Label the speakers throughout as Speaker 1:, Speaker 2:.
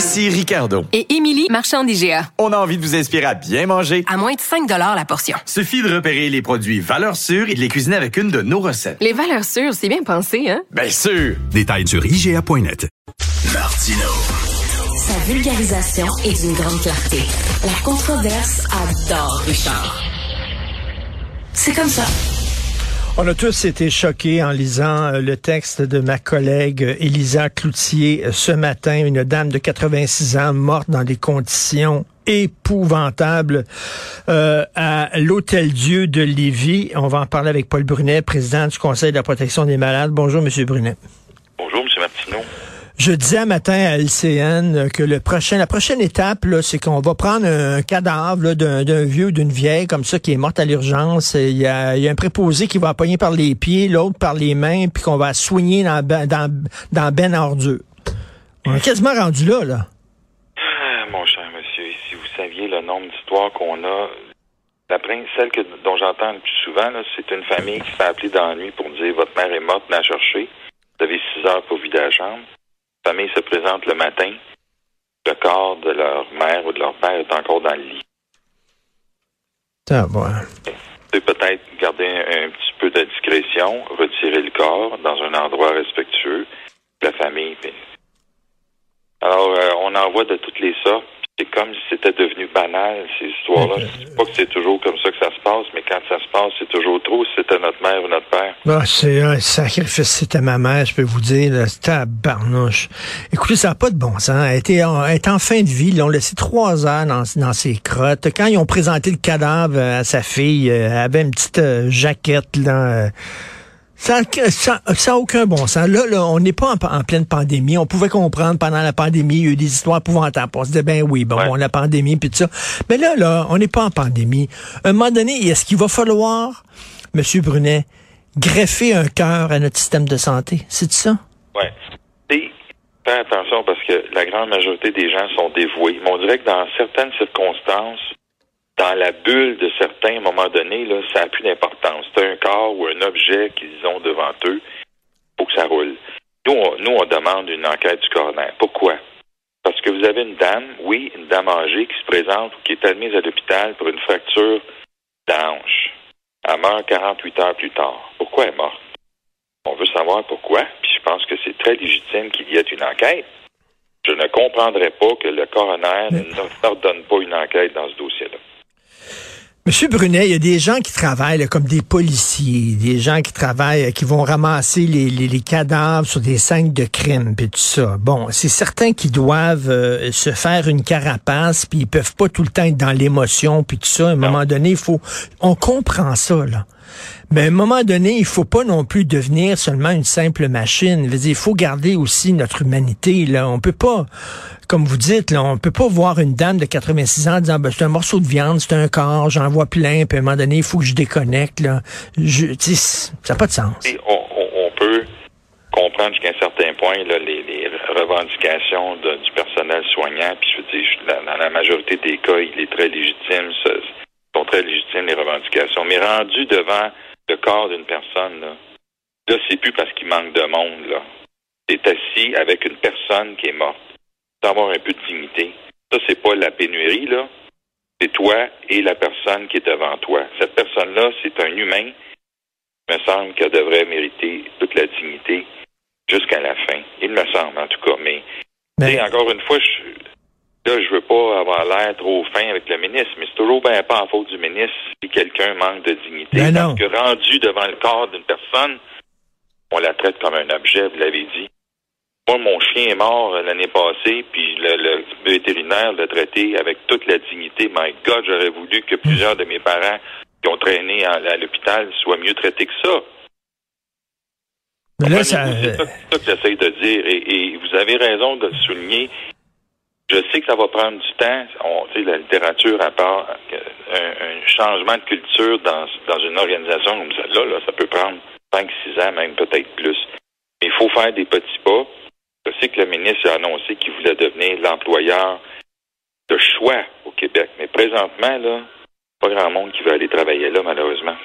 Speaker 1: Ici Ricardo.
Speaker 2: et Émilie, marchand d'IGA.
Speaker 1: On a envie de vous inspirer à bien manger.
Speaker 2: À moins de 5 la portion.
Speaker 1: Suffit de repérer les produits valeurs sûres et de les cuisiner avec une de nos recettes.
Speaker 2: Les valeurs sûres, c'est bien pensé, hein?
Speaker 1: Bien sûr!
Speaker 3: Détails sur IGA.net.
Speaker 4: Martino.
Speaker 5: Sa vulgarisation est d'une grande clarté. La controverse adore Richard. C'est comme ça.
Speaker 6: On a tous été choqués en lisant euh, le texte de ma collègue euh, Élisa Cloutier euh, ce matin, une dame de 86 ans morte dans des conditions épouvantables euh, à l'Hôtel Dieu de Lévis. On va en parler avec Paul Brunet, président du Conseil de la protection des malades. Bonjour, Monsieur Brunet. Je disais un matin à LCN que le prochain, la prochaine étape, c'est qu'on va prendre un cadavre d'un, vieux ou d'une vieille comme ça qui est morte à l'urgence. Il y a, y a un préposé qui va pogner par les pieds, l'autre par les mains, puis qu'on va soigner dans, ben- dans, dans ben ordure. On est quasiment rendu là, là.
Speaker 7: Ah, mon cher monsieur, si vous saviez le nombre d'histoires qu'on a, la prin- celle que, dont j'entends le plus souvent, c'est une famille qui s'est appelée dans la nuit pour dire votre mère est morte, venez la chercher. Vous avez six heures pour vider la chambre. La famille se présente le matin. Le corps de leur mère ou de leur père est encore dans le lit.
Speaker 6: Ah.
Speaker 7: C'est peut-être garder un, un petit peu de discrétion, retirer le corps dans un endroit respectueux, la famille. Alors, euh, on en voit de toutes les sortes. C'est comme si c'était devenu banal, ces histoires-là. Je dis pas que c'est toujours comme ça que ça se passe, mais quand ça se passe, c'est toujours trop si c'était notre mère ou notre père.
Speaker 6: Ah, c'est un sacrifice. C'était ma mère, je peux vous dire. C'était à barnouche. Écoutez, ça n'a pas de bon sens. Elle était, en, elle était en fin de vie. Ils l'ont laissé trois heures dans, dans ses crottes. Quand ils ont présenté le cadavre à sa fille, euh, elle avait une petite euh, jaquette. Là, euh, ça n'a ça, ça a aucun bon sens. Là, là on n'est pas en, en pleine pandémie. On pouvait comprendre pendant la pandémie, il y a eu des histoires épouvantables. On se disait, ben oui, bon,
Speaker 7: Ouais.
Speaker 6: bon, la pandémie, puis tout ça. Mais là, là, on n'est pas en pandémie. À un moment donné, est-ce qu'il va falloir, Monsieur Brunet, greffer un cœur à notre système de santé? C'est ça?
Speaker 7: Ouais. Et fais attention parce que la grande majorité des gens sont dévoués. Mais on dirait que dans certaines circonstances, dans la bulle de certains, à un moment donné, là, ça n'a plus d'importance. C'est un corps ou un objet qu'ils ont devant eux. faut que ça roule. Nous on, nous, on demande une enquête du coroner. Pourquoi? Parce que vous avez une dame, oui, une dame âgée qui se présente ou qui est admise à l'hôpital pour une fracture d'hanche. Elle meurt 48 heures plus tard. Pourquoi elle est morte? On veut savoir pourquoi, puis je pense que c'est très légitime qu'il y ait une enquête. Je ne comprendrais pas que le coroner ne n'ordonne pas une enquête dans ce dossier-là.
Speaker 6: Monsieur Brunet, il y a des gens qui travaillent là, comme des policiers, des gens qui travaillent, euh, qui vont ramasser les, les- les cadavres sur des scènes de crime, puis tout ça. Bon, c'est certain qu'ils doivent euh, se faire une carapace, puis ils peuvent pas tout le temps être dans l'émotion, puis tout ça. À un moment donné, il faut, on comprend ça là. Mais à un moment donné, il faut pas non plus devenir seulement une simple machine. Je veux dire, il faut garder aussi notre humanité. Là, on peut pas, comme vous dites, là, on peut pas voir une dame de 86 ans en disant, ben, c'est un morceau de viande, c'est un corps, j'en vois plein, puis à un moment donné, il faut que je déconnecte. Là. Je, ça n'a pas de sens.
Speaker 7: On, peut comprendre jusqu'à un certain point là, les, revendications du personnel soignant, puis je veux dire, dans, la majorité des cas, il est très légitime, sont très légitimes les revendications. Mais rendu devant le corps d'une personne, là, là c'est plus parce qu'il manque de monde, là. C'est assis avec une personne qui est morte. D'avoir un peu de dignité. Ça, c'est pas la pénurie, là. C'est toi et la personne qui est devant toi. Cette personne-là, c'est un humain il me semble qu'elle devrait mériter toute la dignité jusqu'à la fin. Il me semble, en tout cas. Mais,
Speaker 6: Mais-
Speaker 7: encore une fois, je, là, je veux pas avoir l'air trop fin avec le ministre, mais c'est toujours bien pas en faute du ministre si quelqu'un manque de dignité.
Speaker 6: Ben non.
Speaker 7: Parce que rendu devant le corps d'une personne, on la traite comme un objet, vous l'avez dit. Moi, mon chien est mort l'année passée, puis le, le vétérinaire l'a traité avec toute la dignité. My God, j'aurais voulu que plusieurs de mes parents qui ont traîné à, à l'hôpital soient mieux traités que ça.
Speaker 6: Mais là, ça...
Speaker 7: C'est ça, ça que j'essaie de dire. Et, et vous avez raison de le souligner. Je sais que ça va prendre du temps. On, la littérature, à part un, un changement de culture dans, dans une organisation comme celle-là, là, ça peut prendre 5-6 ans, même peut-être plus. Mais il faut faire des petits pas. Je sais que le ministre a annoncé qu'il voulait devenir l'employeur de choix au Québec. Mais présentement, là, pas grand monde qui veut aller travailler là, malheureusement.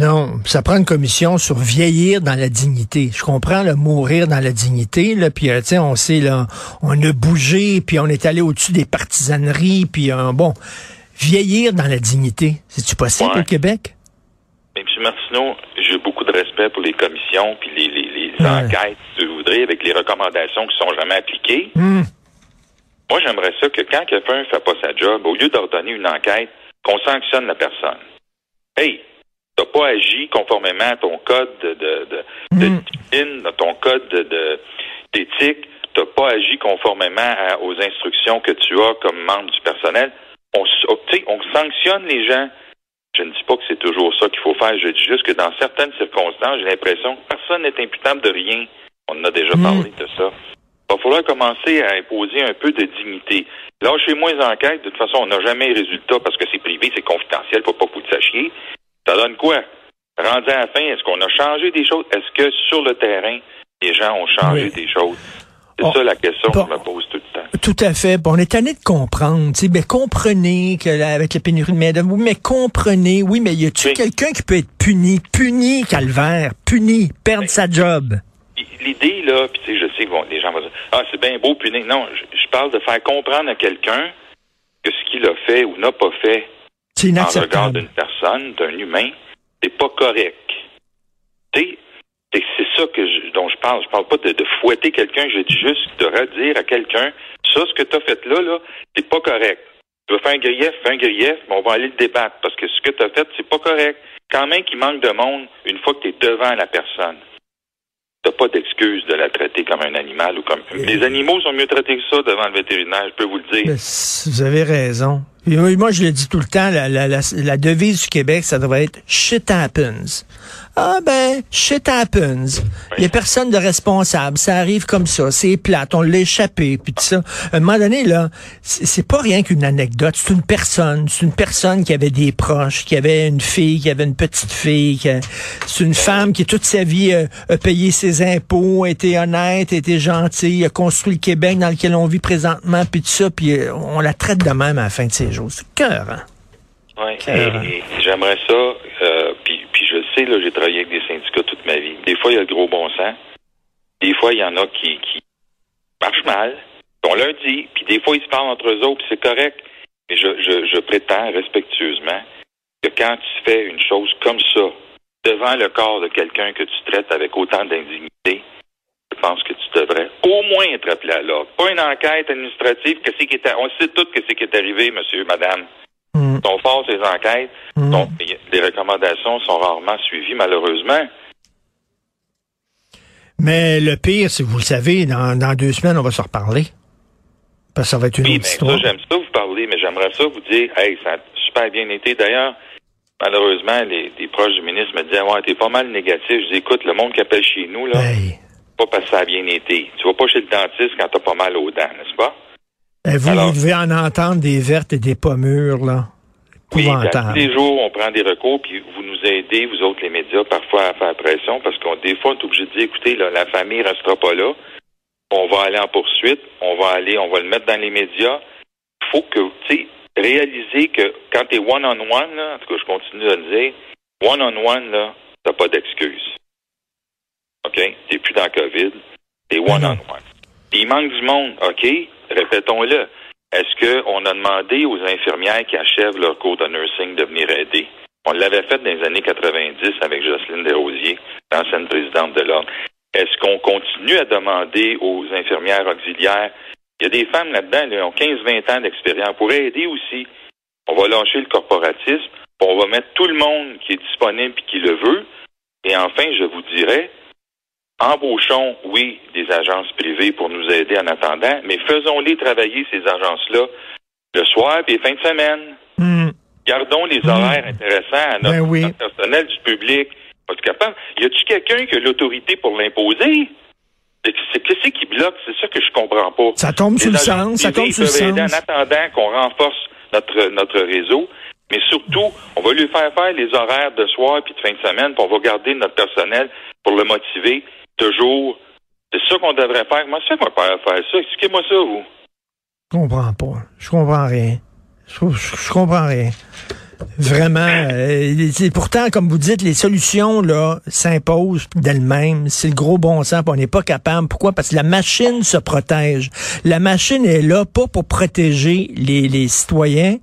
Speaker 6: Non, ça prend une commission sur vieillir dans la dignité. Je comprends le mourir dans la dignité, là, puis euh, tu on sait là, on a bougé, puis on est allé au-dessus des partisaneries, puis euh, bon, vieillir dans la dignité, c'est-tu possible
Speaker 7: Ouais.
Speaker 6: au Québec?
Speaker 7: Mais M. Martineau, j'ai beaucoup de respect pour les commissions puis les, les, les
Speaker 6: Ouais.
Speaker 7: enquêtes, si vous voudrez, avec les recommandations qui sont jamais appliquées.
Speaker 6: Hmm.
Speaker 7: Moi, j'aimerais ça que quand quelqu'un ne fait pas sa job, au lieu d'ordonner une enquête, qu'on sanctionne la personne. Hey, t'as pas agi conformément à ton code de, de, de,
Speaker 6: Mm.
Speaker 7: discipline, à ton code de, de- d'éthique, t'as pas agi conformément à- aux instructions que tu as comme membre du personnel. On, oh, tu on sanctionne les gens. Je ne dis pas que c'est toujours ça qu'il faut faire. Je dis juste que dans certaines circonstances, j'ai l'impression que personne n'est imputable de rien. On en a déjà
Speaker 6: Mm.
Speaker 7: parlé de ça. Il va falloir commencer à imposer un peu de dignité. Là, chez moi, les enquêtes, de toute façon, on n'a jamais les résultats parce que c'est privé, c'est confidentiel, faut pas que vous le sachiez. Ça donne quoi? Rendu à la fin, est-ce qu'on a changé des choses? Est-ce que sur le terrain, les gens ont changé
Speaker 6: Oui.
Speaker 7: des choses? C'est
Speaker 6: Oh.
Speaker 7: ça la question
Speaker 6: Bon.
Speaker 7: que je me pose tout le temps.
Speaker 6: Tout à fait. Bon, on est tanné de comprendre. Tu sais, ben, comprenez que là, avec la pénurie de main mais comprenez, oui, mais y a-tu
Speaker 7: Oui.
Speaker 6: quelqu'un qui peut être puni, puni, calvaire, puni, perdre sa job?
Speaker 7: L'idée, là, puis tu sais, je sais que bon, les gens vont dire Ah, c'est bien beau punir. Non, je, je parle de faire comprendre à quelqu'un que ce qu'il a fait ou n'a pas fait en regard d'une personne, d'un humain, c'est pas correct. C'est ça que je- dont je parle. Je parle pas de, de fouetter quelqu'un, je dis juste de redire à quelqu'un ça, ce que tu as fait là, là, c'est pas correct. Tu veux faire un grief, fais un grief, mais on va aller le débattre parce que ce que tu as fait, c'est pas correct. Quand même qu'il manque de monde une fois que tu es devant la personne. T'as pas d'excuse de la traiter comme un animal ou comme. Les animaux sont mieux traités que ça devant le vétérinaire, je peux vous le dire.
Speaker 6: Vous avez raison. Et oui, moi, je le dis tout le temps, la, la, la, la devise du Québec, ça devrait être shit happens. Ah ben, shit happens. Il y a personne de responsable. Ça arrive comme ça. C'est plate. On l'a échappé. Puis tout ça. À un moment donné, là, c'est pas rien qu'une anecdote. C'est une personne. C'est une personne qui avait des proches, qui avait une fille, qui avait une petite fille. qui C'est une femme qui, toute sa vie, euh, a payé ses impôts, a été honnête, a été gentille, a construit le Québec dans lequel on vit présentement, puis tout ça. Puis euh, on la traite de même à la fin de ses jours. C'est cœur, hein?
Speaker 7: Oui,
Speaker 6: Carrément.
Speaker 7: et, et j'aimerais ça, euh, puis, puis je là, j'ai travaillé avec des syndicats toute ma vie. Des fois, il y a le gros bon sens. Des fois, il y en a qui, qui marchent mal. On leur dit, puis des fois, ils se parlent entre eux autres, c'est correct. Mais je, je, prétends respectueusement que quand tu fais une chose comme ça, devant le corps de quelqu'un que tu traites avec autant d'indignité, je pense que tu devrais au moins être appelé à l'ordre. Pas une enquête administrative, qui est, on sait tout ce qui est arrivé, monsieur, madame
Speaker 6: Mm.
Speaker 7: sont forts ces enquêtes.
Speaker 6: Mm.
Speaker 7: Donc, les recommandations sont rarement suivies, malheureusement.
Speaker 6: Mais le pire, si vous le savez, dans, dans deux semaines, on va se reparler. Parce que ça va être une
Speaker 7: Oui,
Speaker 6: autre histoire.
Speaker 7: ça, j'aime ça vous parler, mais j'aimerais ça vous dire, hey, ça a super bien été. D'ailleurs, malheureusement, les, les proches du ministre me disaient, ouais, t'es pas mal négatif. Je dis, écoute, le monde qui appelle chez nous, là,
Speaker 6: Hey.
Speaker 7: pas parce que ça a bien été. Tu vas pas chez le dentiste quand t'as pas mal aux dents, n'est-ce pas?
Speaker 6: Eh, vous,
Speaker 7: Alors-
Speaker 6: vous devez en entendre des vertes et des pommures, là.
Speaker 7: Oui,
Speaker 6: Épouvantable.
Speaker 7: tous les jours, on prend des recours, puis vous nous aidez, vous autres, les médias, parfois à faire pression, parce qu'on des fois, on est obligé de dire, écoutez, là, la famille restera pas là. On va aller en poursuite, on va aller, on va le mettre dans les médias. Il faut que, tu sais, réaliser que quand tu es one-on-one, là, en tout cas, je continue de le dire, one-on-one, là, t'as pas d'excuse. OK? T'es plus dans COVID, t'es one-on-one. Il manque du monde, OK? Répétons-le. Est-ce qu'on a demandé aux infirmières qui achèvent leur cours de nursing de venir aider? On l'avait fait dans les années 90 avec Jocelyne Desrosiers, l'ancienne présidente de l'Ordre. Est-ce qu'on continue à demander aux infirmières auxiliaires? Il y a des femmes là-dedans, qui ont 15-20 ans d'expérience pour aider aussi. On va lâcher le corporatisme, on va mettre tout le monde qui est disponible et qui le veut. Et enfin, je vous dirais, embauchons, oui, des agences privées pour nous aider en attendant, mais faisons-les travailler, ces agences-là, le soir et les fins de semaine.
Speaker 6: Hmm.
Speaker 7: Gardons les
Speaker 6: Mm.
Speaker 7: horaires intéressants à notre,
Speaker 6: Ben oui.
Speaker 7: notre personnel du public. Capable? Y a-tu quelqu'un qui a l'autorité pour l'imposer? C'est c'est- qu'est-ce qui bloque? C'est ça que je comprends pas.
Speaker 6: Ça tombe sur le sens, ça tombe sur le sens.
Speaker 7: En attendant qu'on renforce notre, notre réseau, mais surtout, on va lui faire faire les horaires de soir puis de fin de semaine, puis on va garder notre personnel pour le motiver toujours. C'est ça qu'on devrait faire. Moi, c'est moi faire faire ça? Expliquez-moi ça, vous.
Speaker 6: Je comprends pas. Je comprends rien. Je, je- comprends rien. Vraiment. euh, pourtant, comme vous dites, les solutions là s'imposent d'elles-mêmes. C'est le gros bon sens. On n'est pas capable. Pourquoi? Parce que la machine se protège. La machine est là pas pour protéger les, les citoyens,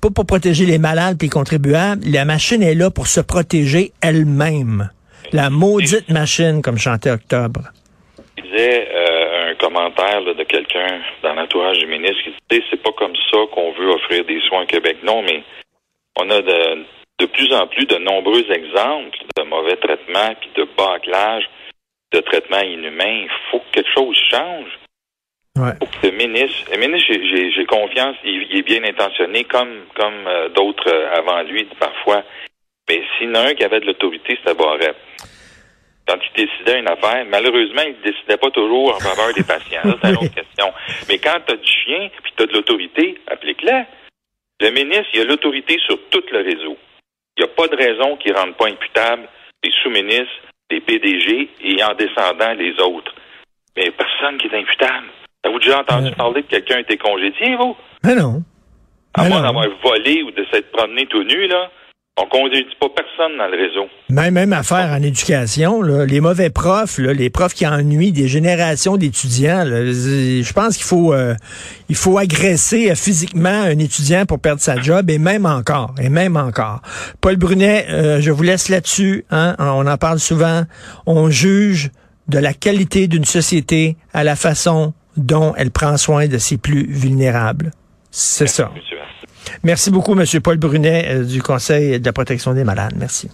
Speaker 6: pas pour protéger les malades et les contribuables. La machine est là pour se protéger elle-même. La maudite machine, comme chantait Octobre.
Speaker 7: Il disait euh, un commentaire là, de quelqu'un dans l'entourage du ministre qui disait c'est pas comme ça qu'on veut offrir des soins au Québec. Non, mais on a de, de plus en plus de nombreux exemples de mauvais traitements puis de bâclage, de traitements inhumains. Il faut que quelque chose change.
Speaker 6: Ouais.
Speaker 7: faut que le ministre, le ministre, j'ai- confiance, il, il est bien intentionné, comme comme euh, d'autres euh, avant lui parfois. Mais s'il y en a un qui avait de l'autorité, c'était Barrette. Quand il décidait une affaire, malheureusement, il ne décidait pas toujours en faveur des patients. Ça, c'est une autre question. Mais quand tu as du chien puis tu as de l'autorité, applique-la. Le ministre, il a l'autorité sur tout le réseau. Il n'y a pas de raison qu'il ne rende pas imputable les sous-ministres, les PDG et en descendant les autres. Mais personne qui est imputable. Avez-vous déjà entendu
Speaker 6: Euh.
Speaker 7: parler de quelqu'un été congédié, vous?
Speaker 6: Mais non.
Speaker 7: À moins d'avoir volé ou de s'être promené tout nu, là, on congédie pas personne dans le réseau.
Speaker 6: Même, même affaire en éducation, là, les mauvais profs, là, les profs qui ennuient des générations d'étudiants. Je pense qu'il faut, euh, il faut agresser physiquement un étudiant pour perdre sa job, et même encore, et même encore. Paul Brunet, euh, je vous laisse là-dessus. Hein, on en parle souvent. On juge de la qualité d'une société à la façon dont elle prend soin de ses plus vulnérables. C'est ça.
Speaker 7: Monsieur.
Speaker 6: Merci beaucoup, Monsieur Paul Brunet, euh, du Conseil de la protection des malades. Merci.